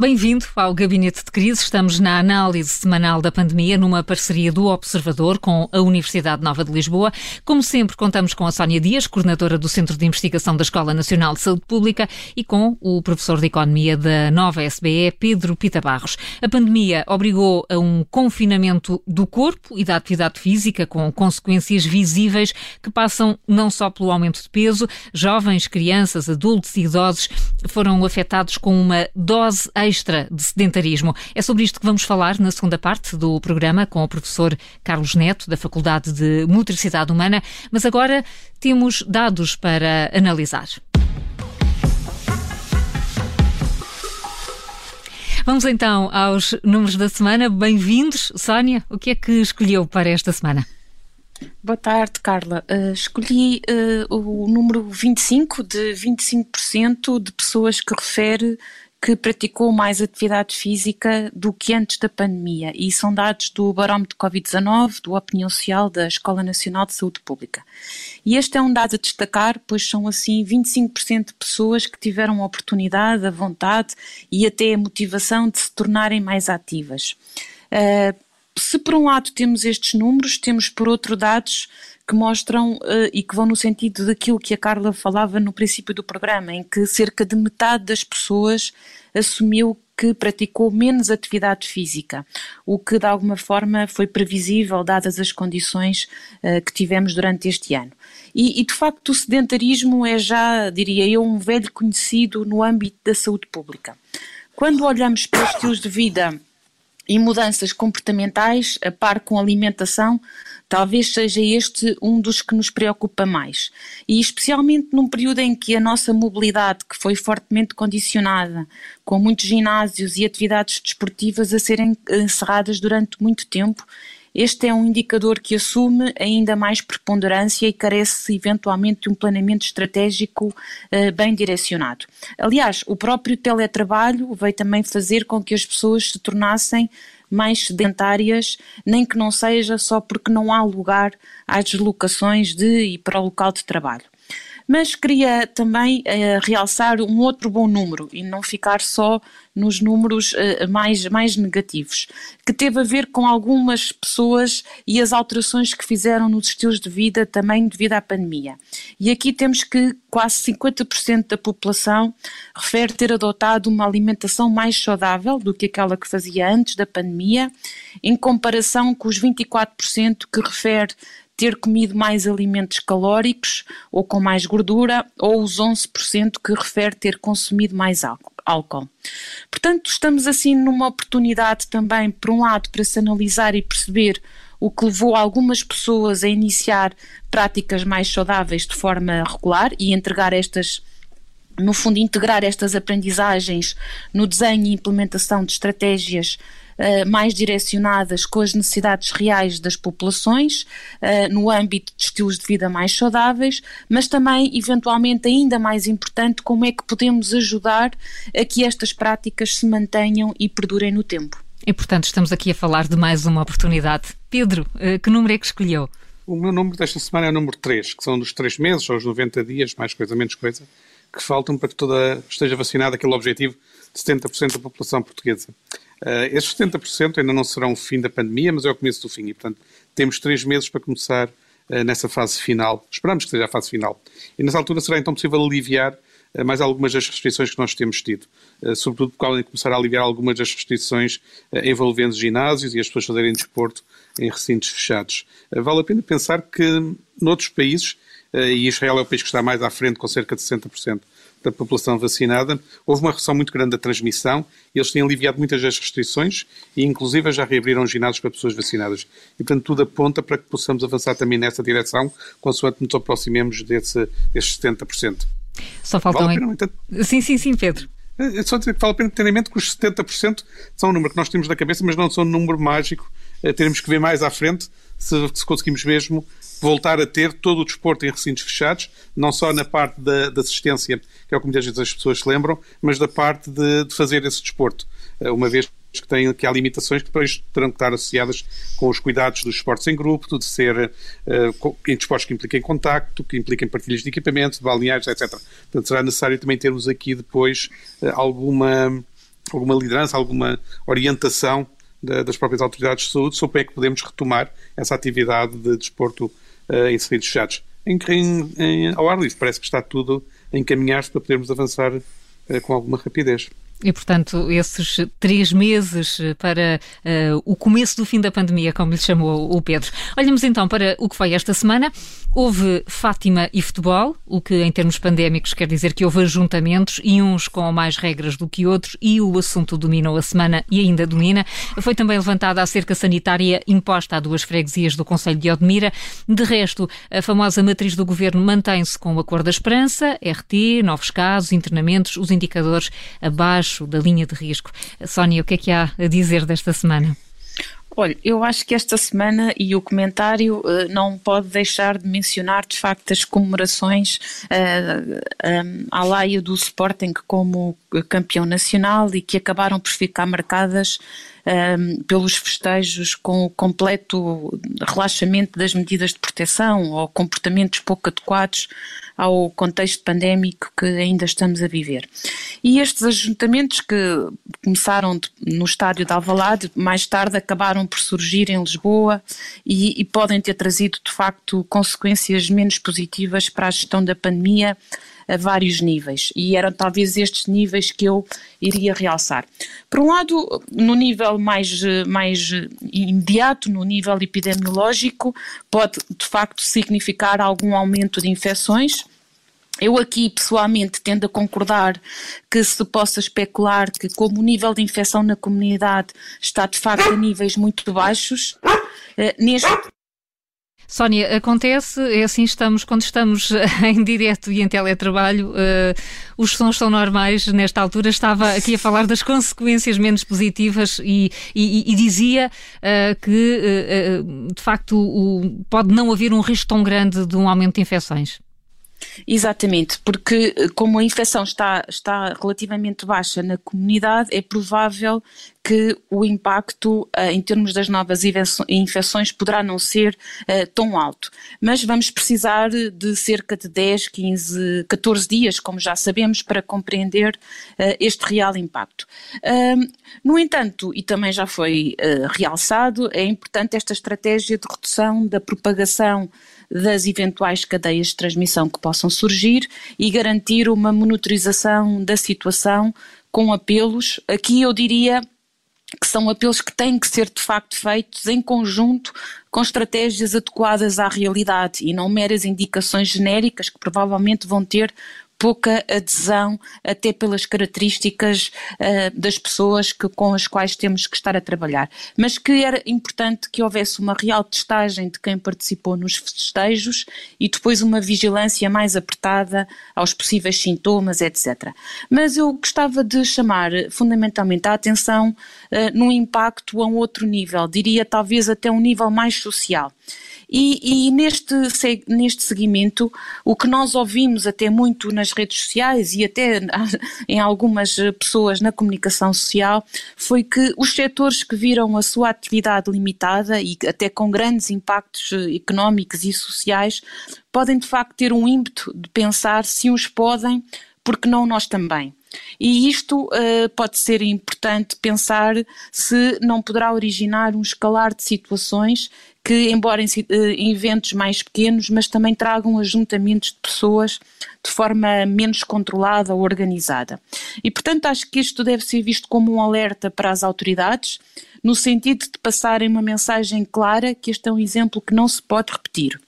Bem-vindo ao Gabinete de Crise. Estamos na análise semanal da pandemia, numa parceria do Observador com a Universidade Nova de Lisboa. Como sempre, contamos com a Sónia Dias, coordenadora do Centro de Investigação da Escola Nacional de Saúde Pública, e com o professor de Economia da nova SBE, Pedro Pita Barros. A pandemia obrigou a um confinamento do corpo e da atividade física, com consequências visíveis que passam não só pelo aumento de peso, jovens, crianças, adultos e idosos foram afetados com uma dose extra de sedentarismo. É sobre isto que vamos falar na segunda parte do programa com o professor Carlos Neto, da Faculdade de Motricidade Humana, mas agora temos dados para analisar. Vamos então aos números da semana. Bem-vindos. Sónia, o que é que escolheu para esta semana? Boa tarde, Carla. Uh, escolhi uh, o número 25, de 25% de pessoas que refere que praticou mais atividade física do que antes da pandemia e são dados do barómetro Covid-19 do Opinião Social da Escola Nacional de Saúde Pública. E este é um dado a destacar, pois são assim 25% de pessoas que tiveram a oportunidade, a vontade e até a motivação de se tornarem mais ativas. Uh, se por um lado temos estes números, temos por outro dados que mostram uh, e que vão no sentido daquilo que a Carla falava no princípio do programa, em que cerca de metade das pessoas assumiu que praticou menos atividade física, o que de alguma forma foi previsível, dadas as condições uh, que tivemos durante este ano. E, e, de facto o sedentarismo é já, diria eu, um velho conhecido no âmbito da saúde pública. Quando olhamos para os estilos de vida e mudanças comportamentais, a par com alimentação, talvez seja este um dos que nos preocupa mais. E especialmente num período em que a nossa mobilidade, que foi fortemente condicionada, com muitos ginásios e atividades desportivas a serem encerradas durante muito tempo, este é um indicador que assume ainda mais preponderância e carece eventualmente de um planeamento estratégico uh, bem direcionado. Aliás, o próprio teletrabalho veio também fazer com que as pessoas se tornassem mais sedentárias, nem que não seja só porque não há lugar às deslocações de e para o local de trabalho. Mas queria também uh, realçar um outro bom número e não ficar só nos números uh, mais, mais negativos, que teve a ver com algumas pessoas e as alterações que fizeram nos estilos de vida também devido à pandemia. E aqui temos que quase 50% da população refere ter adotado uma alimentação mais saudável do que aquela que fazia antes da pandemia, em comparação com os 24% que refere ter comido mais alimentos calóricos ou com mais gordura, ou os 11% que refere ter consumido mais álcool. Portanto, estamos assim numa oportunidade também, por um lado, para se analisar e perceber o que levou algumas pessoas a iniciar práticas mais saudáveis de forma regular e entregar estas no fundo, integrar estas aprendizagens no desenho e implementação de estratégias uh, mais direcionadas com as necessidades reais das populações, uh, no âmbito de estilos de vida mais saudáveis, mas também, eventualmente, ainda mais importante, como é que podemos ajudar a que estas práticas se mantenham e perdurem no tempo. E, portanto, estamos aqui a falar de mais uma oportunidade. Pedro, uh, que número é que escolheu? O meu número desta semana é o número 3, que são dos 3 meses, ou os 90 dias, mais coisa, menos coisa, que faltam para que toda esteja vacinada aquele objetivo de 70% da população portuguesa. Uh, esses 70% ainda não serão o fim da pandemia, mas é o começo do fim. E, portanto, temos três meses para começar uh, nessa fase final. Esperamos que seja a fase final. E nessa altura será então possível aliviar uh, mais algumas das restrições que nós temos tido. sobretudo porque podem começar a aliviar algumas das restrições envolvendo ginásios e as pessoas fazerem desporto em recintos fechados. vale a pena pensar que noutros países, e Israel é o país que está mais à frente, com cerca de 60% da população vacinada, houve uma redução muito grande da transmissão e eles têm aliviado muitas das restrições e, inclusive, já reabriram ginásios para pessoas vacinadas. E, portanto, tudo aponta para que possamos avançar também nessa direção, consoante nos aproximemos desse, desses 70%. Só faltam... Vale pena, entanto... Sim, sim, sim, Pedro. É, é só dizer que vale a pena ter em mente que os 70% são um número que nós temos na cabeça, mas não são um número mágico. É, teremos que ver mais à frente se, se conseguimos mesmo voltar a ter todo o desporto em recintos fechados, não só na parte da, da assistência, que é o que muitas vezes as pessoas se lembram, mas da parte de, de fazer esse desporto. Eh, uma vez que, tem, que há limitações que depois terão que estar associadas com os cuidados dos esportes em grupo, de ser uh, em desportos que impliquem contacto, que impliquem partilhas de equipamento, de balneários, etc. Portanto, será necessário também termos aqui depois uh, alguma alguma liderança, alguma orientação das próprias autoridades de saúde sobre é que podemos retomar essa atividade de desporto uh, em serviços fechados. Em, em, em, ao ar livre parece que está tudo a encaminhar-se para podermos avançar uh, com alguma rapidez. E, portanto, esses três meses para uh, o começo do fim da pandemia, como lhe chamou o Pedro. Olhamos então para o que foi esta semana. Houve Fátima e futebol, o que em termos pandémicos quer dizer que houve ajuntamentos e uns com mais regras do que outros e o assunto dominou a semana e ainda domina. Foi também levantada a cerca sanitária imposta a duas freguesias do Conselho de Odmira. De resto, a famosa matriz do governo mantém-se com o Acordo da Esperança, RT, novos casos, internamentos, os indicadores abaixo abaixo da linha de risco. Sónia, o que é que há a dizer desta semana? Olha, eu acho que esta semana e o comentário uh, não pode deixar de mencionar de facto as comemorações uh, um, à laia do Sporting como campeão nacional e que acabaram por ficar marcadas um, pelos festejos com o completo relaxamento das medidas de proteção ou comportamentos pouco adequados ao contexto pandémico que ainda estamos a viver. E estes ajuntamentos que começaram no estádio de Alvalade, mais tarde acabaram por surgir em Lisboa e, e podem ter trazido de facto consequências menos positivas para a gestão da pandemia a vários níveis e eram talvez estes níveis que eu iria realçar. Por um lado, no nível mais, mais imediato, no nível epidemiológico, pode de facto significar algum aumento de infecções. Eu aqui pessoalmente tendo a concordar que se possa especular que como o nível de infecção na comunidade está de facto a níveis muito baixos, eh, neste Sónia, acontece, é assim estamos, quando estamos em direto e em teletrabalho, uh, os sons são normais nesta altura. Estava aqui a falar das consequências menos positivas e, e, e dizia uh, que, uh, de facto, o, pode não haver um risco tão grande de um aumento de infecções. Exatamente, porque eh, como a infecção está, está relativamente baixa na comunidade, é provável que o impacto uh, em termos das novas infecções poderá não ser uh, tão alto. Mas vamos precisar de cerca de 10, 15, 14 dias, como já sabemos, para compreender este real impacto. no entanto, e também já foi realçado, é importante esta estratégia de redução da propagação das eventuais cadeias de transmissão que possam surgir e garantir uma monitorização da situação com apelos. Aqui eu diria que são apelos que têm que ser de facto feitos em conjunto com estratégias adequadas à realidade e não meras indicações genéricas que provavelmente vão ter pouca adesão, até pelas características uh, das pessoas que, com as quais temos que estar a trabalhar. Mas que era importante que houvesse uma real testagem de quem participou nos festejos e depois uma vigilância mais apertada aos possíveis sintomas, etc. Mas eu gostava de chamar fundamentalmente a atenção uh, no impacto a um outro nível, diria talvez até um nível mais social. E, e, neste, neste seguimento, o que nós ouvimos até muito nas redes sociais e até em algumas pessoas na comunicação social foi que os setores que viram a sua atividade limitada e até com grandes impactos económicos e sociais podem de facto ter um ímpeto de pensar se uns podem, porque não nós também. E isto uh, pode ser importante pensar se não poderá originar um escalar de situações que, embora em, em eventos mais pequenos, mas também tragam ajuntamentos de pessoas de forma menos controlada ou organizada. E, portanto, acho que isto deve ser visto como um alerta para as autoridades, no sentido de passarem uma mensagem clara que este é um exemplo que não se pode repetir.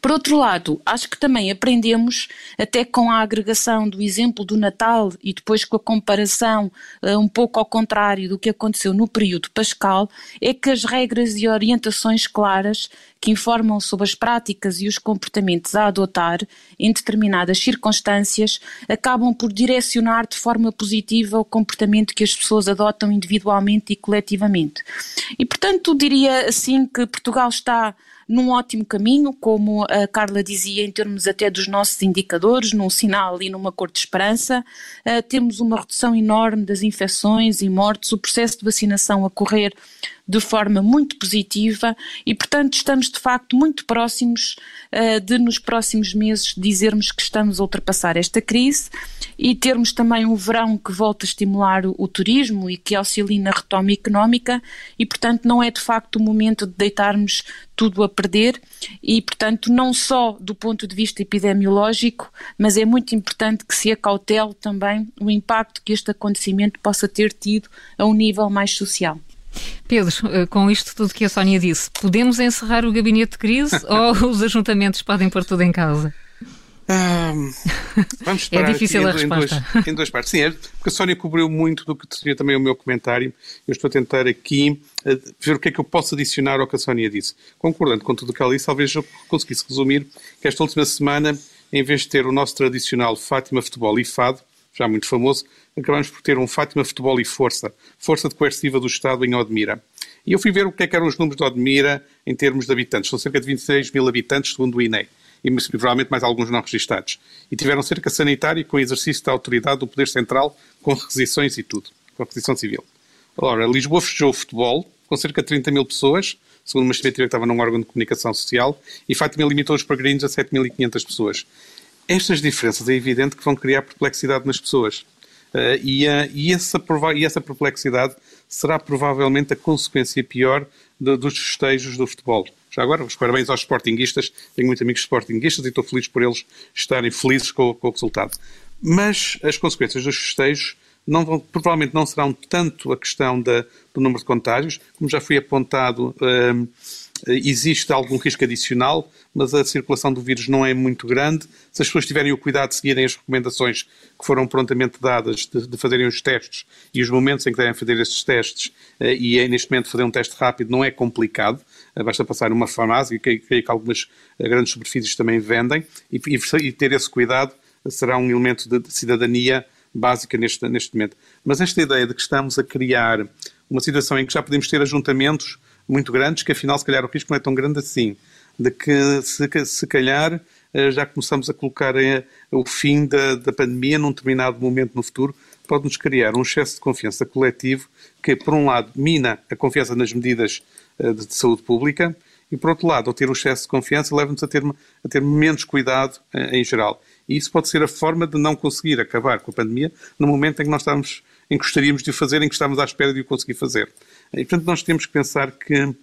Por outro lado, acho que também aprendemos, até com a agregação do exemplo do Natal e depois com a comparação uh, um pouco ao contrário do que aconteceu no período pascal, é que as regras e orientações claras que informam sobre as práticas e os comportamentos a adotar em determinadas circunstâncias acabam por direcionar de forma positiva o comportamento que as pessoas adotam individualmente e coletivamente. E, portanto, diria assim que Portugal está num ótimo caminho, como a Carla dizia, em termos até dos nossos indicadores, num sinal e numa cor de esperança. Uh, temos uma redução enorme das infecções e mortes, o processo de vacinação a correr de forma muito positiva e, portanto, estamos de facto muito próximos uh, de, nos próximos meses, dizermos que estamos a ultrapassar esta crise e termos também um verão que volta a estimular o, o turismo e que auxilie na retoma económica e, portanto, não é de facto o momento de deitarmos tudo a perder e, portanto, não só do ponto de vista epidemiológico, mas é muito importante que se acautele também o impacto que este acontecimento possa ter tido a um nível mais social. Pedro, eh, com isto tudo que a Sónia disse, podemos encerrar o gabinete de crise ou os ajuntamentos podem pôr tudo em causa? vamos é difícil a resposta. Em duas, em duas partes. Sim, é, porque a Sónia cobriu muito do que seria também o meu comentário. Eu estou a tentar aqui uh, ver o que é que eu posso adicionar ao que a Sónia disse. Concordando com tudo o que ela disse, talvez eu conseguisse resumir que esta última semana, em vez de ter o nosso tradicional Fátima Futebol e Fado, já muito famoso, acabamos por ter um Fátima Futebol e Força, Força de Coercitiva do Estado em Odmira. E eu fui ver o que, é que eram os números de Odmira em termos de habitantes. São cerca de 26 mil habitantes, segundo o INE e provavelmente mais alguns não registados. E tiveram cerca sanitária com exercício da autoridade do Poder Central, com requisições e tudo, com requisição civil. Ora, Lisboa fechou o futebol, com cerca de 30 mil pessoas, segundo uma estimativa que estava num órgão de comunicação social, e Fátima limitou os peregrinos a 7.500 pessoas. Estas diferenças é evidente que vão criar perplexidade nas pessoas. Uh, e, e, essa, e, essa, perplexidade será provavelmente a consequência pior de, dos festejos do futebol. Já agora, os parabéns aos sportinguistas. Tenho muitos amigos sportinguistas e estou feliz por eles estarem felizes com, com o resultado. Mas as consequências dos festejos não vão, provavelmente não serão tanto a questão da, do número de contágios, como já foi apontado. Hum, existe algum risco adicional, mas a circulação do vírus não é muito grande. Se as pessoas tiverem o cuidado de seguirem as recomendações que foram prontamente dadas de, de fazerem os testes e os momentos em que devem fazer esses testes, eh, e é, neste momento fazer um teste rápido não é complicado, eh, basta passar numa farmácia, que que algumas eh, grandes superfícies também vendem, e, e, ter esse cuidado será um elemento de, de cidadania básica neste, neste momento. Mas esta ideia de que estamos a criar uma situação em que já podemos ter ajuntamentos muito grandes, que afinal se calhar o risco não é tão grande assim, de que se, se calhar eh, já começamos a colocar o fim da, da pandemia num determinado momento no futuro, pode-nos criar um excesso de confiança coletivo que, por um lado, mina a confiança nas medidas eh, de, de saúde pública e, por outro lado, ao ter o excesso de confiança, leva-nos a ter, a ter menos cuidado eh, em geral. E isso pode ser a forma de não conseguir acabar com a pandemia no momento em que nós estamos, em que gostaríamos de o fazer, em que estamos à espera de o conseguir fazer. E, portanto, nós temos que pensar que,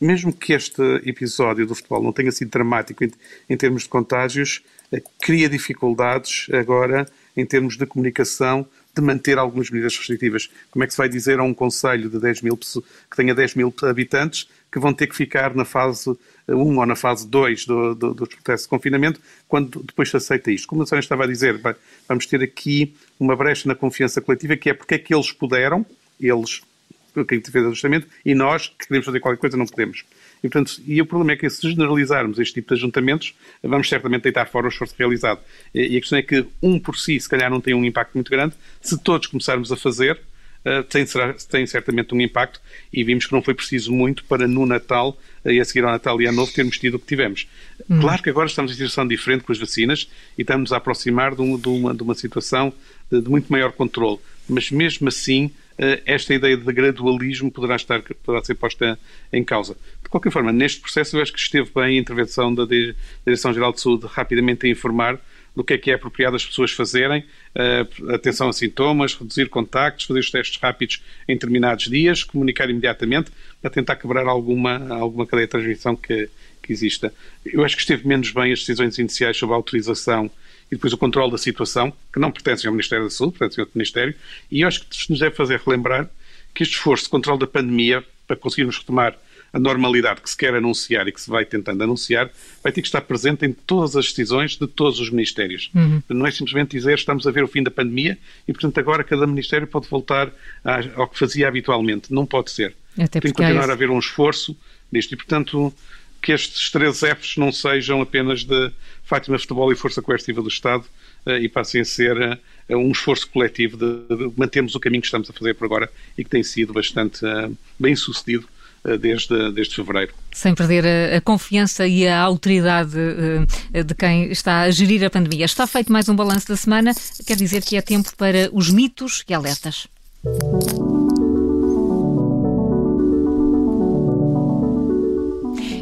mesmo que este episódio do futebol não tenha sido dramático em, em termos de contágios, eh, cria dificuldades agora em termos de comunicação de manter algumas medidas restritivas. Como é que se vai dizer a um conselho de 10 mil que tenha 10 mil habitantes que vão ter que ficar na fase 1 ou na fase 2 do, do, do processo de confinamento quando depois se aceita isto? Como a senhora estava a dizer, vamos ter aqui uma brecha na confiança coletiva que é porque é que eles puderam, eles, quem fez ajustamento, e nós, que queremos fazer qualquer coisa, não podemos. E, portanto, e o problema é que se generalizarmos este tipo de ajuntamentos, vamos certamente deitar fora o esforço realizado. E a questão é que um por si, se calhar, não tem um impacto muito grande. Se todos começarmos a fazer, Uh, tem, tem, certamente um impacto e vimos que não foi preciso muito para no Natal uh, e a seguir ao Natal e ao Novo termos tido o que tivemos. Hum. Claro que agora estamos em situação diferente com as vacinas e estamos a aproximar de, um, de, uma, de uma, situação de, de, muito maior controle, mas mesmo assim esta ideia de gradualismo poderá, estar, poderá ser posta em causa. De qualquer forma, neste processo eu acho que esteve bem a intervenção da Direção-Geral de Saúde rapidamente a informar do que é que é apropriado as pessoas fazerem, uh, atenção a sintomas, reduzir contactos, fazer os testes rápidos em determinados dias, comunicar imediatamente para tentar quebrar alguma, alguma cadeia de transmissão que, que exista. Eu acho que esteve menos bem as decisões iniciais sobre a autorização e depois o controle da situação, que não pertencem ao Ministério da Saúde, pertencem ao outro Ministério, e eu acho que isto nos deve fazer relembrar que este esforço de controle da pandemia, para conseguirmos retomar a normalidade que se quer anunciar e que se vai tentando anunciar, vai ter que estar presente em todas as decisões de todos os ministérios. Uhum. Não é simplesmente dizer estamos a ver o fim da pandemia e, portanto, agora cada ministério pode voltar ao que fazia habitualmente. Não pode ser. Até Tem que continuar a haver um esforço disto e, portanto, que estes três Fs não sejam apenas de Fátima Futebol e Força Coercitiva do Estado uh, e passem a ser uh, um esforço coletivo de, mantermos o caminho que estamos a fazer por agora e que tem sido bastante uh, bem sucedido desde, desde fevereiro. Sem perder a, a confiança e a autoridade de quem está a gerir a pandemia. Está feito mais um balanço da semana, quer dizer que é tempo para os mitos e alertas.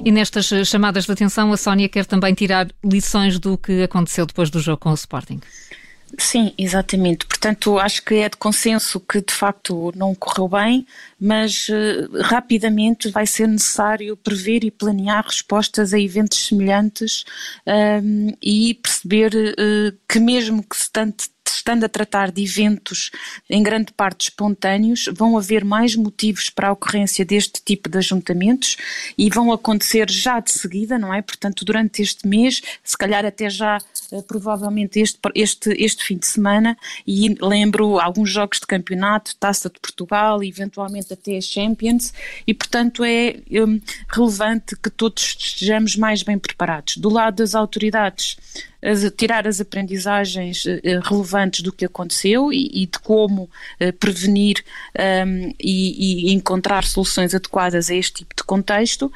E nestas chamadas de atenção, a Sónia quer também tirar lições do que aconteceu depois do jogo com o Sporting. Sim, exatamente. Portanto, acho que é de consenso que de facto não correu bem, mas uh, rapidamente vai ser necessário prever e planear respostas a eventos semelhantes um, ehm, e perceber uh, que mesmo que se tente estando a tratar de eventos em grande parte espontâneos, vão haver mais motivos para a ocorrência deste tipo de ajuntamentos e vão acontecer já de seguida, não é? Portanto, durante este mês, se calhar até já eh, provavelmente este, este, este fim de semana, e lembro alguns jogos de campeonato, Taça de Portugal, eventualmente até a Champions, e portanto é um, relevante que todos estejamos mais bem preparados. Do lado das autoridades, as, tirar as aprendizagens uh, relevantes do que aconteceu e, e de como uh, prevenir um, e, e, encontrar soluções adequadas a este tipo de contexto.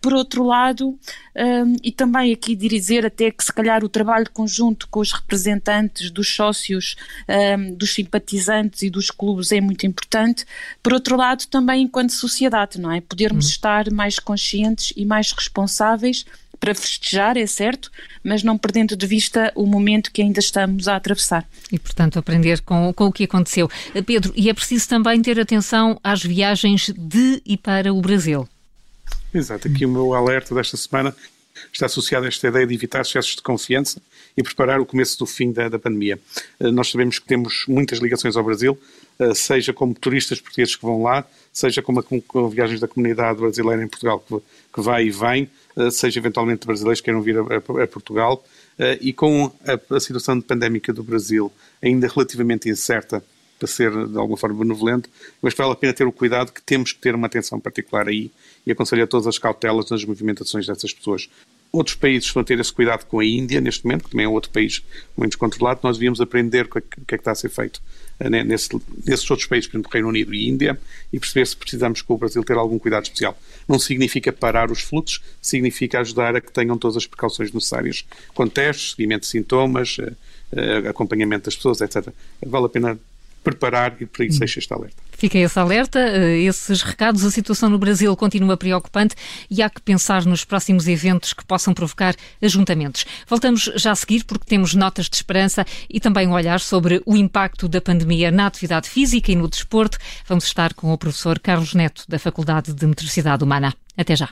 Por outro lado, um, e também aqui dizer até que se calhar o trabalho conjunto com os representantes dos sócios, um, dos simpatizantes e dos clubes é muito importante. Por outro lado, também enquanto sociedade, não é? Podermos uhum. estar mais conscientes e mais responsáveis para festejar, é certo, mas não perdendo de vista o momento que ainda estamos a atravessar. E, portanto, aprender com, com o que aconteceu. Pedro, e é preciso também ter atenção às viagens de e para o Brasil. Exato, aqui o meu alerta desta semana está associado a esta ideia de evitar excessos de confiança e preparar o começo do fim da, da pandemia. Eh, nós sabemos que temos muitas ligações ao Brasil, eh, seja como turistas portugueses que vão lá, seja como, com viagens da comunidade brasileira em Portugal que, que vai e vem, eh, seja eventualmente brasileiros que queiram vir a, a, Portugal, e com a, a situação pandémica do Brasil ainda relativamente incerta, para ser de alguma forma benevolente, mas vale a pena ter o cuidado que temos que ter uma atenção particular aí e aconselho a todas as cautelas nas movimentações dessas pessoas. Outros países estão a ter esse cuidado com a Índia neste momento, que também é outro país muito descontrolado. Nós devíamos aprender o que, é que, é que está a ser feito eh, nesse, nesses outros países, por exemplo, Reino Unido e Índia, e perceber se precisamos com o Brasil ter algum cuidado especial. Não significa parar os fluxos, significa ajudar a que tenham todas as precauções necessárias, com testes, seguimento de sintomas, eh, eh, acompanhamento das pessoas, etc. Vale a pena preparar e para isso deixa este alerta. Fica esse alerta, eh, esses recados. A situação no Brasil continua preocupante e há que pensar nos próximos eventos que possam provocar ajuntamentos. Voltamos já a seguir porque temos notas de esperança e também um olhar sobre o impacto da pandemia na atividade física e no desporto. Vamos estar com o professor Carlos Neto, da Faculdade de Metricidade Humana. Até já.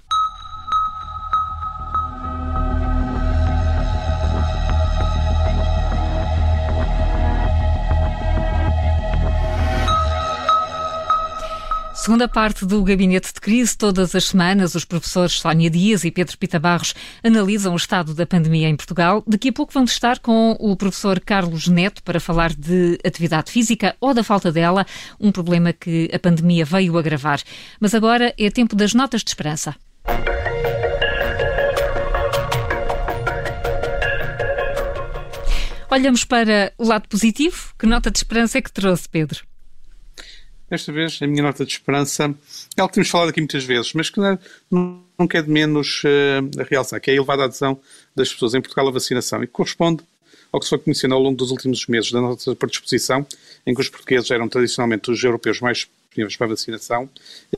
Segunda parte do Gabinete de Crise, todas as semanas, os professores Sónia Dias e Pedro Pita Barros analisam o estado da pandemia em Portugal. Daqui a pouco vamos estar com o professor Carlos Neto para falar de atividade física ou da falta dela, um problema que a pandemia veio agravar. Mas agora é tempo das notas de esperança. Olhamos para o lado positivo. Que nota de esperança é que trouxe, Pedro? Desta vez, a minha nota de esperança é algo que temos falado aqui muitas vezes, mas que não, não quer de menos uh, a realçar, que é a elevada adesão das pessoas em Portugal à vacinação. E que corresponde ao que se foi conhecendo ao longo dos últimos meses da nossa predisposição, em que os portugueses eram tradicionalmente os europeus mais disponíveis para vacinação,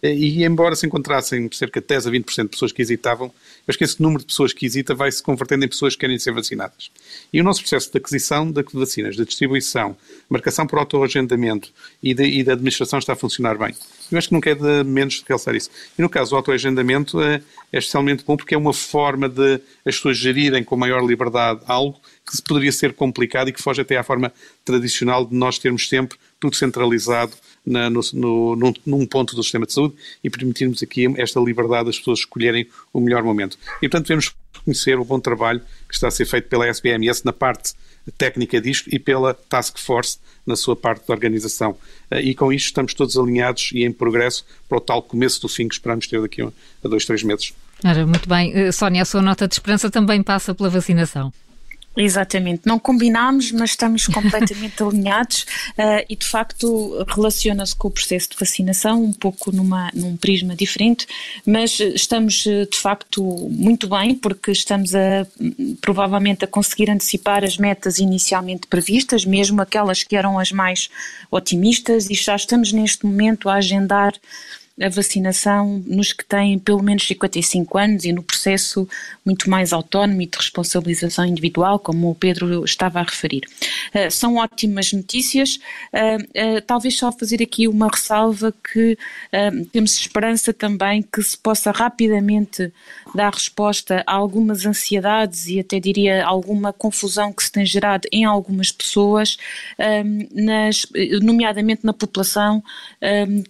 e embora se encontrassem cerca de 10 a 20% de pessoas que hesitavam, mas que esse número de pessoas que hesita vai se convertendo em pessoas que querem ser vacinadas. E o nosso processo de aquisição de vacinas, de distribuição, marcação por autoagendamento e de, de administração está a funcionar bem. Eu acho que não quer de menos realçar isso. E no caso do autoagendamento é, é especialmente bom porque é uma forma de as pessoas gerirem com maior liberdade algo que poderia ser complicado e que foge até à forma tradicional de nós termos sempre tudo centralizado na, no, no, num, num, ponto do sistema de saúde e permitirmos aqui esta liberdade das pessoas escolherem o melhor momento. E, portanto, devemos reconhecer o bom trabalho que está a ser feito pela SBMS na parte técnica disto e pela Task Force na sua parte de organização. Eh, e com isto estamos todos alinhados e em progresso para o tal começo do fim que esperamos ter daqui a dois, três meses. Ora, muito bem. Eh, Sónia, a sua nota de esperança também passa pela vacinação. Exatamente, não combinámos, mas estamos completamente alinhados. Uh, e de facto relaciona-se com o processo de vacinação um pouco numa, num prisma diferente, mas estamos de facto muito bem porque estamos a provavelmente a conseguir antecipar as metas inicialmente previstas, mesmo aquelas que eram as mais otimistas e já estamos neste momento a agendar a vacinação nos que têm pelo menos 55 anos e no processo muito mais autónomo e de responsabilização individual, como o Pedro estava a referir. Uh, são ótimas notícias, uh, uh, talvez só fazer aqui uma ressalva que temos esperança também que se possa rapidamente dar resposta a algumas ansiedades e até diria alguma confusão que se tem gerado em algumas pessoas, nas, nomeadamente na população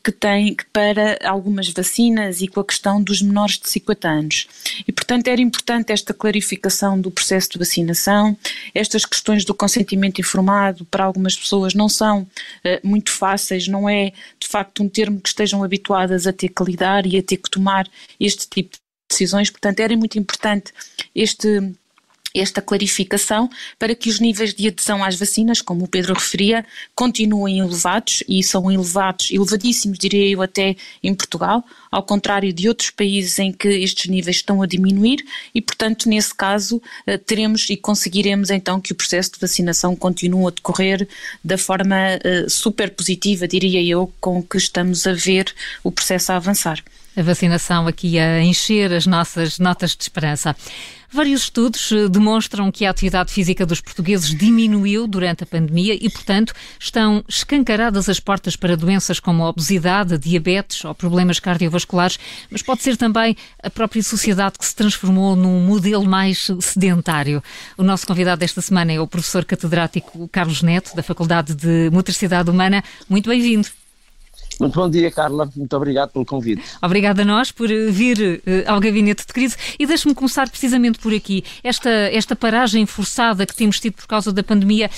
que tem para algumas vacinas e com a questão dos menores de 50 anos. E, portanto, era importante esta clarificação do processo de vacinação. Estas questões do consentimento informado para algumas pessoas não são uh, muito fáceis, não é de facto um termo que estejam habituadas a ter que lidar e a ter que tomar este tipo de decisões. Portanto, era muito importante este esta clarificação para que os níveis de adesão às vacinas, como o Pedro referia, continuem elevados e são elevados, elevadíssimos, diria eu, até em Portugal, ao contrário de outros países em que estes níveis estão a diminuir e, portanto, nesse caso, eh, teremos e conseguiremos então que o processo de vacinação continue a decorrer da forma uh, super positiva, diria eu, com que estamos a ver o processo a avançar. A vacinação aqui a encher as nossas notas de esperança. Vários estudos eh, demonstram que a atividade física dos portugueses diminuiu durante a pandemia e, portanto, estão escancaradas as portas para doenças como a obesidade, a diabetes ou problemas cardiovasculares, mas pode ser também a própria sociedade que se transformou num modelo mais sedentário. O nosso convidado desta semana é o professor catedrático Carlos Neto, da Faculdade de Motricidade Humana. Muito bem-vindo. Muito bom dia, Carla. Muito obrigado pelo convite. Obrigada a nós por eh, vir uh, ao Gabinete de Crise. E deixe-me começar precisamente por aqui. Esta, esta paragem forçada que temos tido por causa da pandemia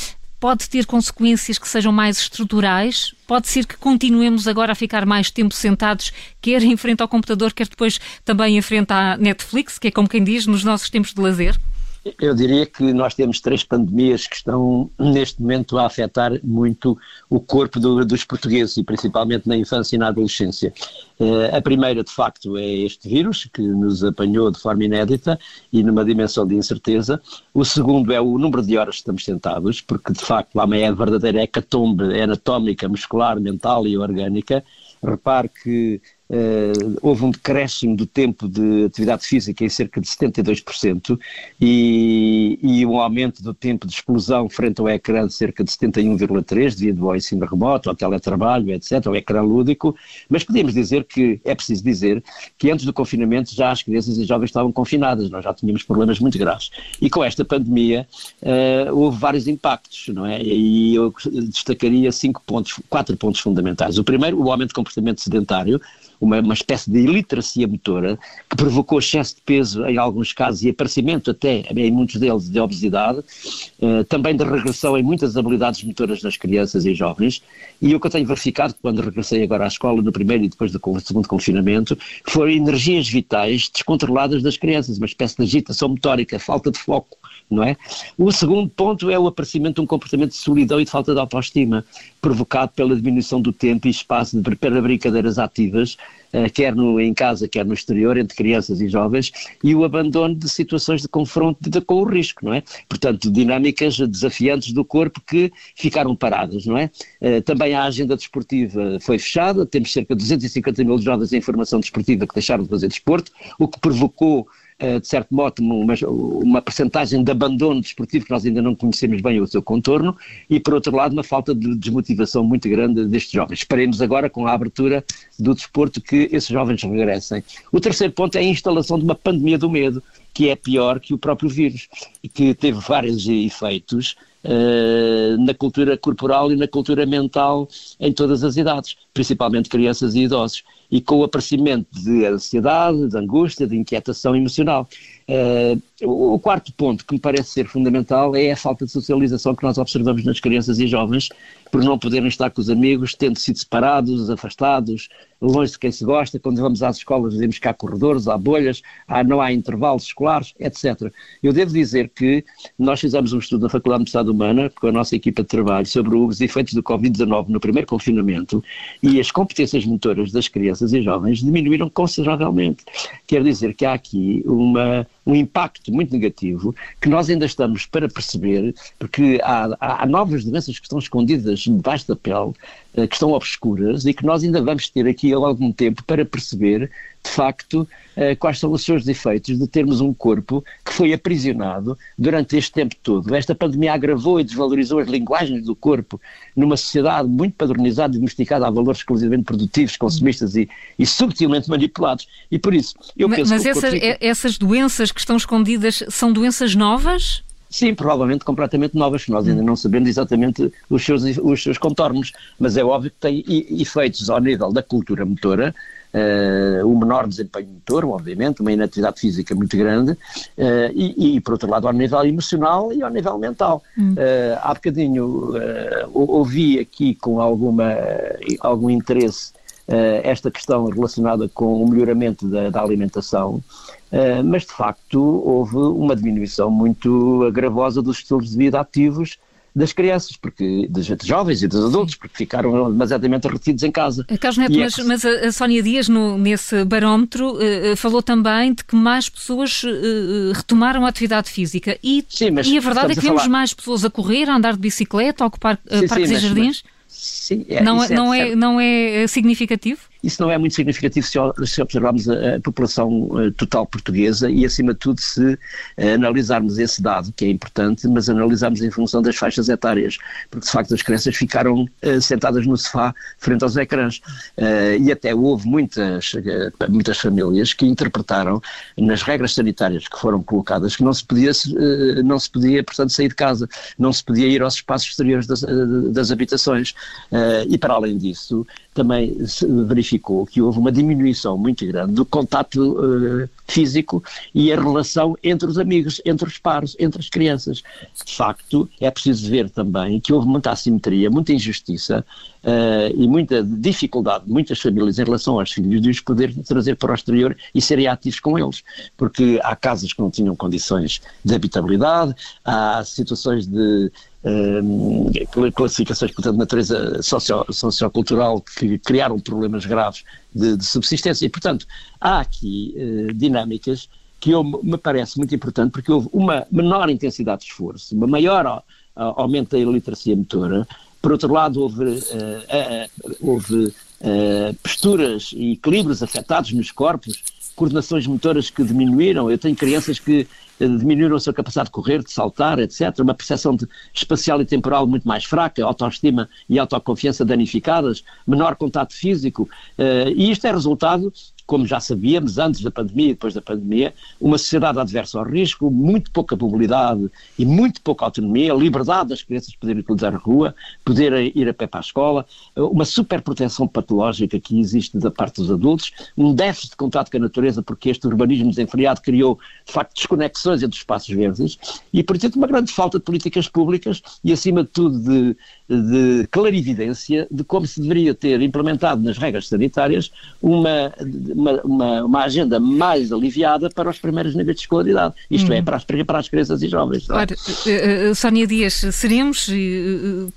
pode ter consequências que sejam mais estruturais? Pode ser que continuemos agora a ficar mais tempo sentados, quer em frente ao computador, quer depois também em frente à Netflix, que é como quem diz, nos nossos tempos de lazer? Eu diria que nós temos três pandemias que estão neste momento a afetar muito o corpo do, dos portugueses e principalmente na infância e na adolescência. Uh, a primeira, de facto, é este vírus que nos apanhou de forma inédita e numa dimensão de incerteza. O segundo é o número de horas que estamos sentados, porque de facto há uma é verdadeira hecatombe anatómica, muscular, mental e orgânica. Repare que Uh, houve um decréscimo do tempo de atividade física em cerca de 72% e, e um aumento do tempo de explosão frente ao ecrã de cerca de 71,3% devido ao ensino remoto, ao teletrabalho, etc., ao ecrã lúdico, mas podemos dizer que, é preciso dizer, que antes do confinamento já as crianças e jovens estavam confinadas, nós já tínhamos problemas muito graves. E com esta pandemia uh, houve vários impactos, não é? E eu destacaria cinco pontos, quatro pontos fundamentais. O primeiro, o aumento de comportamento sedentário, uma, uma espécie de iliteracia motora que provocou excesso de peso em alguns casos e aparecimento até, em muitos deles, de obesidade, uh, também de regressão em muitas habilidades motoras nas crianças e jovens, e o que eu tenho verificado quando regressei agora à escola, no primeiro e depois do segundo confinamento, foram energias vitais descontroladas das crianças, uma espécie de agitação motórica, falta de foco, não é? O segundo ponto é o aparecimento de um comportamento de solidão e de falta de autoestima, provocado pela diminuição do tempo e espaço de, para brincadeiras ativas, uh, quer no, em casa, quer no exterior, entre crianças e jovens, e o abandono de situações de confronto de, com o risco, não é? Portanto, dinâmicas desafiantes do corpo que ficaram paradas, não é? Uh, também a agenda desportiva foi fechada, temos cerca de 250 mil jovens em formação desportiva que deixaram de fazer desporto, o que provocou eh, de certo modo, uma, uma percentagem de abandono desportivo que nós ainda não conhecemos bem o seu contorno e, por outro lado, uma falta de desmotivação muito grande destes jovens. Esperemos agora, com a abertura do desporto, que esses jovens regressem. O terceiro ponto é a instalação de uma pandemia do medo, que é pior que o próprio vírus e que teve vários efeitos uh, na cultura corporal e na cultura mental em todas as idades, principalmente crianças e idosos e com o aparecimento de ansiedade, de angústia, de inquietação emocional. Uh, o quarto ponto que me parece ser fundamental é a falta de socialização que nós observamos nas crianças e jovens, por não poderem estar com os amigos, tendo sido separados, afastados, longe de quem se gosta. Quando vamos às escolas, vemos que há corredores, há bolhas, há, não há intervalos escolares, etc. Eu devo dizer que nós fizemos um estudo na Faculdade de Estado Humana, com a nossa equipa de trabalho, sobre os efeitos do Covid-19 no primeiro confinamento e as competências motoras das crianças e jovens diminuíram consideravelmente. quer dizer que há aqui uma, um impacto muito negativo que nós ainda estamos para perceber, porque há, há novas doenças que estão escondidas debaixo da pele, eh, que estão obscuras e que nós ainda vamos ter aqui algum tempo para perceber de facto, quais são os seus efeitos de termos um corpo que foi aprisionado durante este tempo todo. Esta pandemia agravou e desvalorizou as linguagens do corpo numa sociedade muito padronizada e domesticada a valores exclusivamente produtivos, consumistas e, e subtilmente manipulados. E por isso, eu mas, penso mas que. Mas essa, fica... essas doenças que estão escondidas são doenças novas? Sim, provavelmente completamente novas, que nós ainda não sabemos exatamente os seus, os seus contornos, mas é óbvio que tem efeitos ao nível da cultura motora, uh, um menor desempenho motor, obviamente, uma inatividade física muito grande, uh, e, e, por outro lado, ao nível emocional e ao nível mental. Hum. Uh, há bocadinho ouvi aqui com alguma, algum interesse esta questão relacionada com o melhoramento da, da alimentação, mas de facto houve uma diminuição muito agravosa dos estilos de vida ativos das crianças, porque dos jovens e dos adultos, porque ficaram demasiadamente retidos em casa. Eh, Carlos Neto, é mas, é... mas, a Sónia Dias, no, nesse barómetro, uh, falou também de que mais pessoas uh, retomaram a atividade física e, sim, e a verdade é que vemos mais pessoas a correr, a andar de bicicleta, a ocupar sim, parques sim, e jardins. Mas, sim, é, não, é, não, é, não é significativo? Isso não é muito significativo se, se observarmos a, a, população uh, total portuguesa e, acima de tudo, se uh, analisarmos esse dado, que é importante, mas analisarmos em função das faixas etárias, porque de facto as crianças ficaram uh, sentadas no sofá frente aos ecrãs. e até houve muitas, muitas famílias que interpretaram nas regras sanitárias que foram colocadas que não se podia, não se podia portanto, sair de casa, não se podia ir aos espaços exteriores das, das habitações. e, para além disso, também se verificou que houve uma diminuição muito grande do contato uh, físico e a relação entre os amigos, entre os pares, entre as crianças. De facto, é preciso ver também que houve muita assimetria, muita injustiça uh, e muita dificuldade de muitas famílias em relação aos filhos de os poder trazer para o exterior e serem ativos com eles, porque há casas que não tinham condições de habitabilidade, há situações de uh, classificações, portanto, de natureza socio, sociocultural que criaram problemas graves de, de subsistência. E, portanto, há aqui uh, dinâmicas que eu, me parece muito importante porque houve uma menor intensidade de esforço, uma maior aumento da iliteracia motora, por outro lado houve, uh, uh, houve posturas e equilíbrios afetados nos corpos, coordenações motoras que diminuíram, eu tenho crianças que diminuíram a sua capacidade de correr, de saltar, etc. Uma percepção de espacial e temporal muito mais fraca, autoestima e autoconfiança danificadas, menor contato físico. E isto é resultado como já sabíamos, antes da pandemia e depois da pandemia, uma sociedade adversa ao risco, muito pouca mobilidade e muito pouca autonomia, liberdade das crianças poderem utilizar a rua, poderem ir a pé para a escola, uma superproteção patológica que existe da parte dos adultos, um déficit de contato com a natureza, porque este urbanismo desenfreado criou, de facto, desconexões entre os espaços verdes e, portanto, uma grande falta de políticas públicas e, acima de tudo, de, de clarividência de como se deveria ter implementado nas regras sanitárias uma uma, uma, uma, agenda mais aliviada para os primeiros níveis de escolaridade, isto é, hum. é, para as, para as crianças e jovens. Ora, uh, Sónia Dias, seremos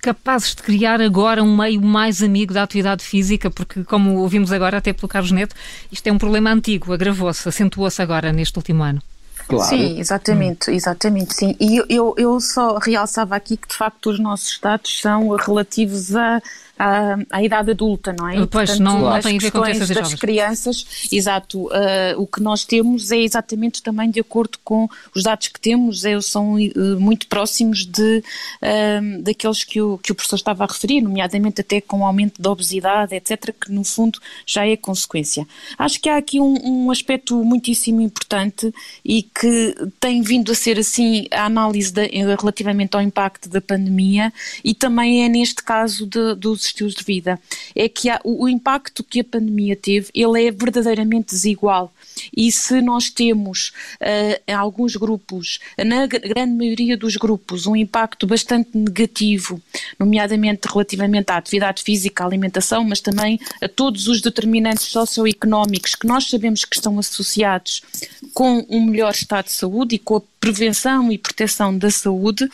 capazes de criar agora um meio mais amigo da atividade física, porque, como ouvimos agora, até pelo Carlos Neto, isto é um problema antigo, agravou-se, acentuou-se agora neste último ano. Claro. Sim, exatamente, exatamente, sim. E eu, eu só realçava aqui que de facto os nossos dados são relativos a à, à idade adulta, não é? Pois, Portanto, não, não tem a ver com das jovens. crianças, exato, uh, o que nós temos é exatamente também de acordo com os dados que temos, é, são uh, muito próximos de, uh, daqueles que o, que o professor estava a referir, nomeadamente até com o aumento da obesidade, etc., que no fundo já é consequência. Acho que há aqui um, um aspecto muitíssimo importante e que tem vindo a ser assim a análise de, relativamente ao impacto da pandemia e também é neste caso de, dos estilos de vida, é que há, o, o impacto que a pandemia teve, ele é verdadeiramente desigual. E se nós temos uh, em alguns grupos, na grande maioria dos grupos, um impacto bastante negativo, nomeadamente relativamente à atividade física, à alimentação, mas também a todos os determinantes socioeconómicos que nós sabemos que estão associados com um melhor estado de saúde e com a prevenção e proteção da saúde,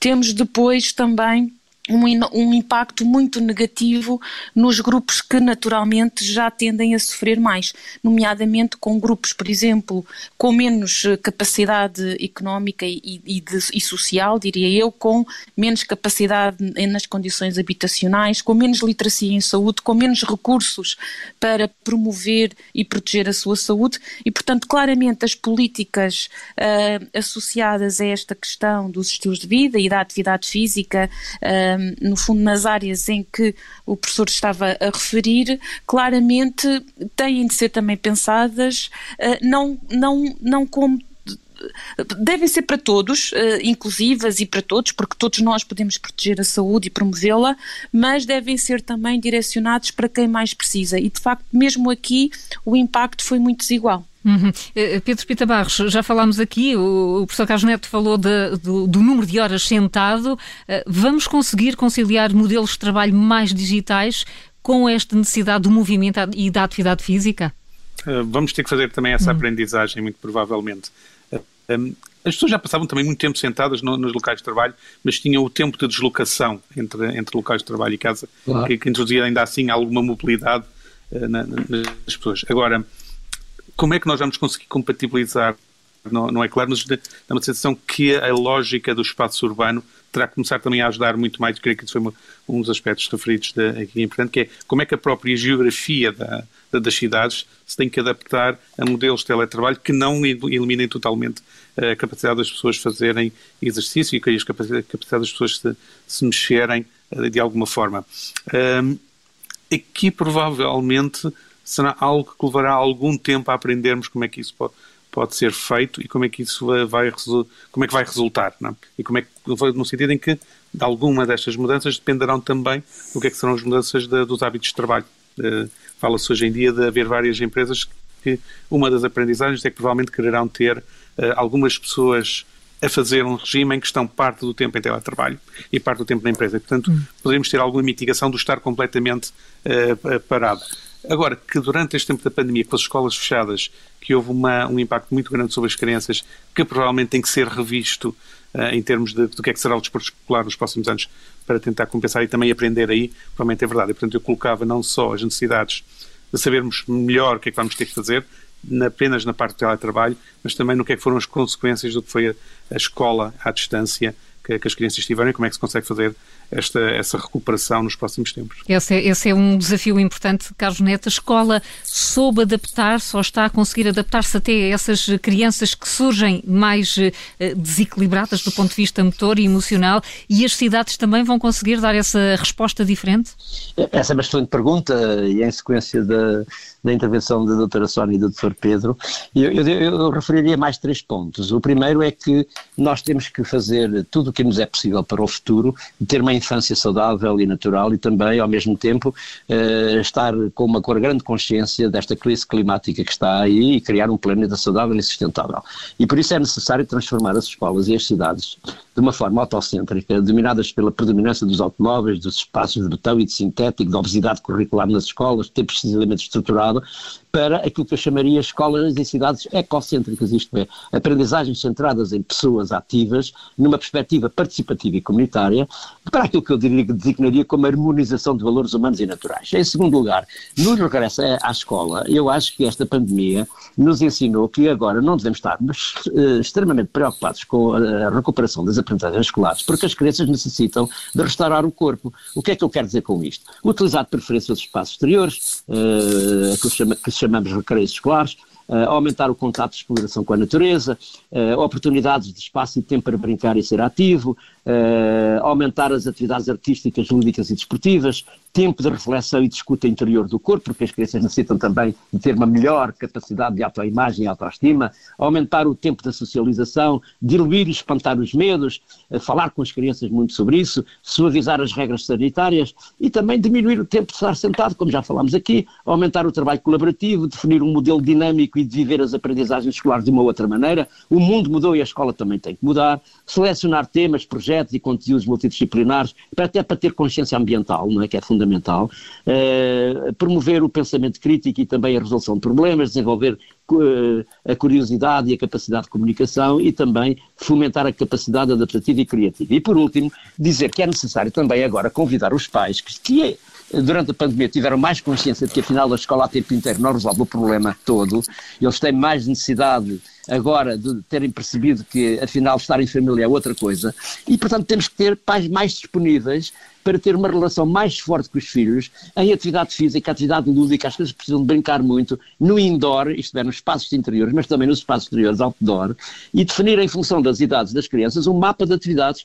temos depois também um, um, impacto muito negativo nos grupos que naturalmente já tendem a sofrer mais, nomeadamente com grupos, por exemplo, com menos eh, capacidade económica e, e, de, e social, diria eu, com menos capacidade nas condições habitacionais, com menos literacia em saúde, com menos recursos para promover e proteger a sua saúde. E, portanto, claramente as políticas uh, associadas a esta questão dos estilos de vida e da atividade física uh, no fundo, nas áreas em que o professor estava a referir, claramente têm de ser também pensadas, uh, não, não, não como devem ser para todos, uh, inclusivas e para todos, porque todos nós podemos proteger a saúde e promovê-la, mas devem ser também direcionados para quem mais precisa. E de facto, mesmo aqui, o impacto foi muito desigual. Uhum. Eh, Pedro Pita Barros, já falámos aqui, o, professor Carlos Neto falou de, do, do, número de horas sentado. Uh, vamos conseguir conciliar modelos de trabalho mais digitais com esta necessidade do movimento e da atividade física? Vamos ter que fazer também essa uhum. aprendizagem, muito provavelmente. As pessoas já passavam também muito tempo sentadas no, nos locais de trabalho, mas tinham o tempo de deslocação entre, entre locais de trabalho e casa, claro. que, que introduzia ainda assim alguma mobilidade na, nas pessoas. Agora, como é que nós vamos conseguir compatibilizar? Não, não é claro, mas dá uma sensação que a lógica do espaço urbano terá que começar também a ajudar muito mais, creio que isso foi um dos aspectos referidos de, aqui importante, que é como é que a própria geografia da, da, das cidades se tem que adaptar a modelos de teletrabalho que não eliminem totalmente a capacidade das pessoas fazerem exercício e a capacidade, das pessoas se, se mexerem eh, de alguma forma. Um, aqui provavelmente será algo que levará algum tempo a aprendermos como é que isso pode, pode ser feito e como é que isso vai, como é que vai resultar, não? É? E como é que, no sentido em que de alguma destas mudanças dependerão também do que é que serão as mudanças de, dos hábitos de trabalho. Uh, Fala-se hoje em dia de haver várias empresas que uma das aprendizagens é que provavelmente quererão ter uh, algumas pessoas a fazer um regime em que estão parte do tempo em teletrabalho e parte do tempo na empresa. E, portanto, hum. poderíamos ter alguma mitigação do estar completamente uh, parado. Agora, que durante este tempo da pandemia, com as escolas fechadas, que houve uma, um impacto muito grande sobre as crianças, que provavelmente tem que ser revisto uh, em termos de, do que é que será o desporto escolar nos próximos anos para tentar compensar e também aprender aí, provavelmente é verdade. E, portanto, eu colocava não só as necessidades de sabermos melhor o que é que vamos ter que fazer, apenas na parte do teletrabalho, mas também no que é que foram as consequências do que foi a, a escola à distância que, que as crianças tiveram e como é que se consegue fazer esta, essa recuperação nos próximos tempos. Esse é, esse é um desafio importante, Carlos Neto. A escola soube adaptar-se ou está a conseguir adaptar-se até a essas crianças que surgem mais uh, desequilibradas do ponto de vista motor e emocional e as cidades também vão conseguir dar essa resposta diferente? Essa é uma excelente pergunta e em sequência da, da intervenção da doutora Sónia e do doutor Pedro, eu, eu, eu referiria mais três pontos. O primeiro é que nós temos que fazer tudo o que nos é possível para o futuro, ter uma infância saudável e natural e também, ao mesmo tempo, uh, estar com uma grande consciência desta crise climática que está aí e criar um planeta saudável e sustentável. E por isso é necessário transformar as escolas e as cidades de uma forma autocêntrica, dominadas pela predominância dos automóveis, dos espaços de betão e de sintético, da obesidade curricular nas escolas, ter precisamente estruturado, para aquilo que eu chamaria escolas e cidades ecocêntricas, isto é, aprendizagens centradas em pessoas ativas, numa perspectiva participativa e comunitária, para aquilo que eu diria, designaria como harmonização de valores humanos e naturais. Em segundo lugar, no regresso à escola, eu acho que esta pandemia nos ensinou que agora não devemos estar uh, extremamente preocupados com a recuperação das aprendizagens escolares, porque as crianças necessitam de restaurar o corpo. O que é que eu quero dizer com isto? Utilizar de preferência os espaços exteriores, uh, que, chama, que chamamos recreios escolares, uh, aumentar o contato de exploração com a natureza, uh, oportunidades de espaço e tempo para brincar e ser ativo, uh, aumentar as atividades artísticas, lúdicas e desportivas, tempo de reflexão e de escuta interior do corpo, porque as crianças necessitam também de ter uma melhor capacidade de autoimagem e autoestima, aumentar o tempo da socialização, diluir e espantar os medos, falar com as crianças muito sobre isso, suavizar as regras sanitárias e também diminuir o tempo de estar sentado, como já falámos aqui, aumentar o trabalho colaborativo, definir um modelo dinâmico e de viver as aprendizagens escolares de uma outra maneira. O mundo mudou e a escola também tem que mudar, selecionar temas, projetos, projetos e conteúdos multidisciplinares, até para ter consciência ambiental, não é? que é fundamental, uh, promover o pensamento crítico e também a resolução de problemas, desenvolver uh, a curiosidade e a capacidade de comunicação e também fomentar a capacidade adaptativa e criativa. E por último, dizer que é necessário também agora convidar os pais que, que é, durante a pandemia tiveram mais consciência de que afinal a escola a tempo inteiro não resolve o problema todo, eles têm mais necessidade agora de terem percebido que afinal estar em família é outra coisa. E portanto temos que ter pais mais disponíveis para ter uma relação mais forte com os filhos em atividade física, atividade lúdica, as coisas precisam de brincar muito no indoor, isto é, nos espaços interiores, mas também nos espaços exteriores, outdoor, e definir em função das idades das crianças um mapa de atividades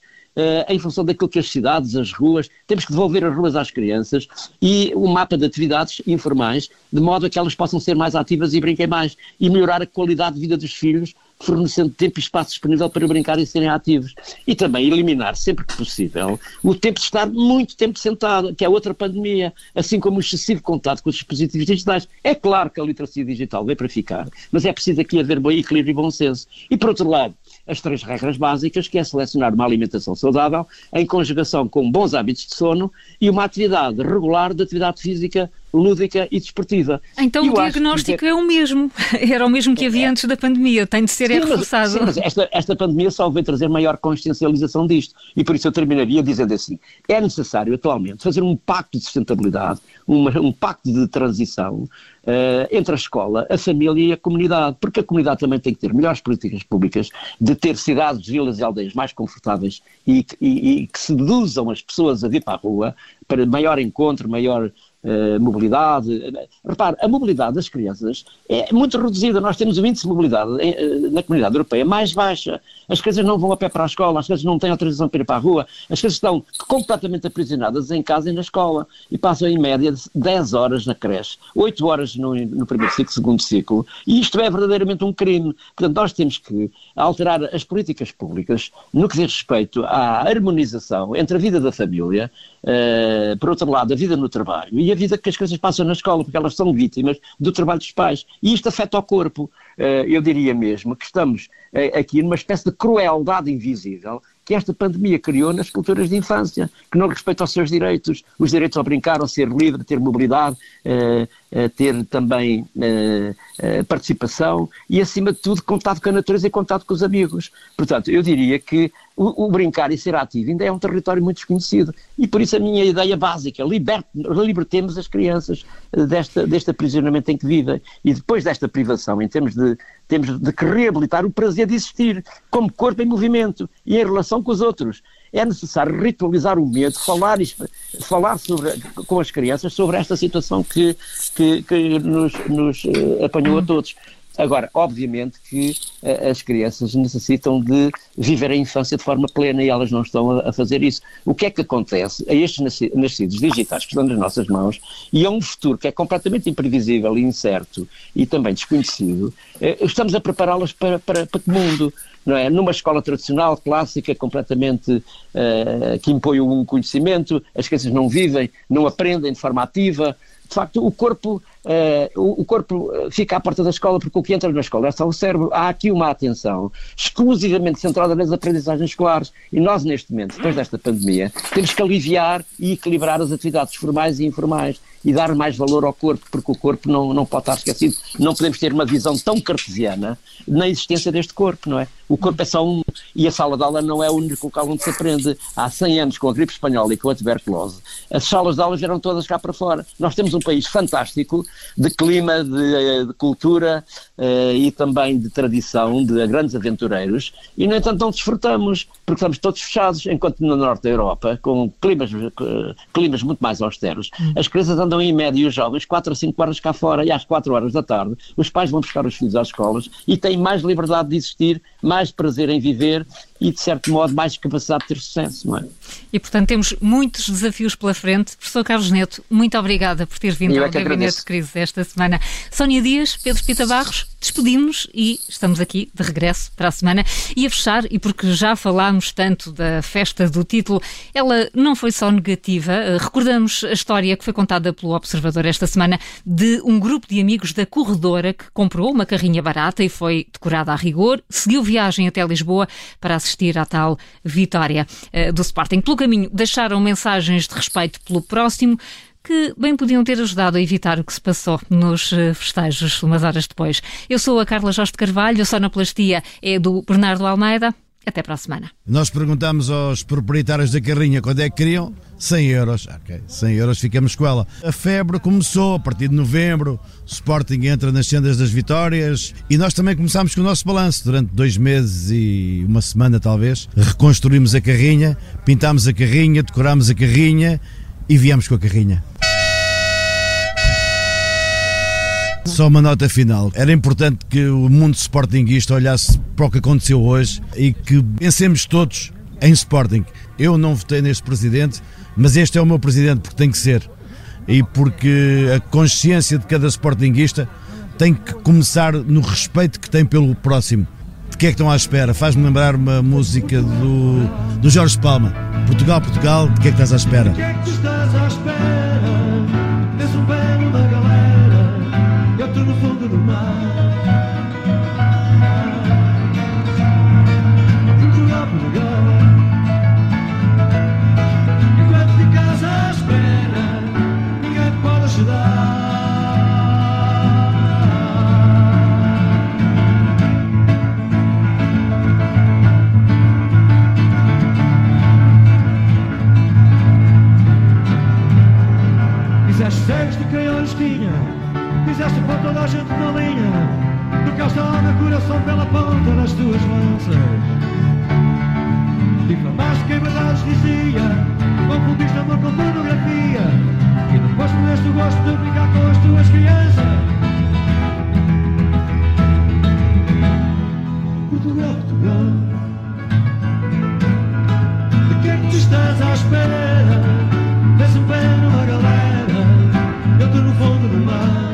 em função daquilo que as cidades, as ruas, temos que devolver as ruas às crianças e um mapa de atividades informais, de modo a que elas possam ser mais ativas e brinquem mais, e melhorar a qualidade de vida dos filhos, fornecendo tempo e espaço disponível para brincar e serem ativos. E também eliminar, sempre que possível, o tempo de estar muito tempo sentado, que é outra pandemia, assim como o excessivo contato com os dispositivos digitais. É claro que a literacia digital veio para ficar, mas é preciso aqui haver bom equilíbrio e bom senso. E por outro lado, as três regras básicas, que é selecionar uma alimentação saudável, em conjugação com bons hábitos de sono e uma atividade regular de atividade física lúdica e desportiva. Então o diagnóstico é o mesmo, era o mesmo que havia é. antes da pandemia, tem de ser sim, reforçado. Mas, sim, mas esta, esta pandemia só veio trazer maior consciencialização disto e por isso eu terminaria dizendo assim, é necessário atualmente fazer um pacto de sustentabilidade, uma, um pacto de transição uh, entre a escola, a família e a comunidade, porque a comunidade também tem que ter melhores políticas públicas de ter cidades, vilas e aldeias mais confortáveis e, e, e que seduzam as pessoas a vir para a rua para maior encontro, maior Uh, mobilidade. Repare, a mobilidade das crianças é muito reduzida. Nós temos o índice de mobilidade em, uh, na comunidade europeia mais baixa. As crianças não vão a pé para a escola, as crianças não têm autorização para ir para a rua, as crianças estão completamente aprisionadas em casa e na escola e passam em média 10 horas na creche, 8 horas no, no primeiro ciclo, segundo ciclo, e isto é verdadeiramente um crime. Portanto, nós temos que alterar as políticas públicas no que diz respeito à harmonização entre a vida da família, uh, por outro lado, a vida no trabalho e a vida que as crianças passam na escola, porque elas são vítimas do trabalho dos pais. E isto afeta o corpo. Eh, eu diria mesmo que estamos eh, aqui numa espécie de crueldade invisível que esta pandemia criou nas culturas de infância, que não respeitam os seus direitos, os direitos ao brincar, ao ser livre, ter mobilidade, eh, ter também participação e, acima de tudo, contato com a natureza e contato com os amigos. Portanto, eu diria que o, o, brincar e ser ativo ainda é um território muito desconhecido. E por isso a minha ideia básica, liberte, libertemos as crianças desta, deste aprisionamento em que vivem. E depois desta privação, em termos de, temos de reabilitar o prazer de existir, como corpo em movimento e em relação com os outros. É necessário ritualizar o medo, falar, falar sobre, com as crianças sobre esta situação que, que, que nos, nos eh, apanhou a todos. Agora, obviamente que uh, as crianças necessitam de viver a infância de forma plena e elas não estão a, fazer isso. O que é que acontece a estes nascidos digitais que estão nas nossas mãos e a um futuro que é completamente imprevisível e incerto e também desconhecido, uh, estamos a prepará-las para, para, para que mundo? Não é? Numa escola tradicional, clássica, completamente uh, que impõe um conhecimento, as crianças não vivem, não aprendem de forma ativa, de facto, o corpo, uh, o, corpo eh, fica à porta da escola porque o que entra na escola é só o cérebro. Há aqui uma atenção exclusivamente centrada nas aprendizagens escolares. E nós, neste momento, depois desta pandemia, temos que aliviar e equilibrar as atividades formais e informais e dar mais valor ao corpo, porque o corpo não, não pode estar esquecido. Não podemos ter uma visão tão cartesiana na existência deste corpo, não é? O corpo é só um, e a sala de aula não é o único local onde se aprende. Há 100 anos, com a gripe espanhola e com a tuberculose, as salas de aula vieram todas cá para fora. Nós temos um país fantástico de clima, de, de cultura uh, e também de tradição, de grandes aventureiros, e no entanto não desfrutamos, porque estamos todos fechados, enquanto no norte da Europa, com climas, uh, climas muito mais austeros, hum. as crianças andam em média os jovens 4 a 5 horas cá fora e às 4 horas da tarde os pais vão buscar os filhos às escolas e têm mais liberdade de existir, mais prazer em viver e, de certo modo, mais capacidade de ter sucesso, não é? E, portanto, temos muitos desafios pela frente. Professor Carlos Neto, muito obrigada por ter vindo Eu ao é Gabinete de Crise esta semana. Sónia Dias, Pedro Pita Barros, despedimos-nos e estamos aqui de regresso para a semana. E a fechar, e porque já falámos tanto da festa do título, ela não foi só negativa. Eh, recordamos a história que foi contada pelo Observador esta semana de um grupo de amigos da corredora que comprou uma carrinha barata e foi decorada a rigor, seguiu viagem até Lisboa para assistir assistir à tal vitória uh, do Sporting. Pelo caminho, deixaram mensagens de respeito pelo próximo que bem podiam ter ajudado a evitar o que se passou nos eh, festejos umas horas depois. Eu sou a Carla Jorge Carvalho, a sonoplastia é do Bernardo Almeida. Até para a semana. Nós perguntámos aos proprietários da carrinha quando é que queriam. 100 euros. Ok, 100 euros ficamos com ela. A febre começou a partir de novembro. O Sporting entra nas sendas das vitórias e nós também começámos com o nosso balanço. Durante dois meses e uma semana, talvez, reconstruímos a carrinha, pintámos a carrinha, decorámos a carrinha e viemos com a carrinha. Só uma nota final. Era importante que o mundo sportinguista olhasse para o que aconteceu hoje e que pensemos todos em Sporting. Eu não votei neste presidente, mas este é o meu presidente porque tem que ser. E porque a consciência de cada sportinguista tem que começar no respeito que tem pelo próximo. De que é que estão à espera? Faz-me lembrar uma música do, do Jorge Palma. Portugal, Portugal, de que é que estás à espera? Fizeste cegos de quem olhos tinha. Fizeste para toda a gente na linha. Do calçado a coração pela ponta das tuas lanças. Difamaste quem verdades dizia. Confundiste amor com pornografia. E depois perdeste o gosto de brincar com as tuas crianças. Portugal, Portugal. De quem é tu estás à espera? Desce um pé numa galera pelo fundo do mar.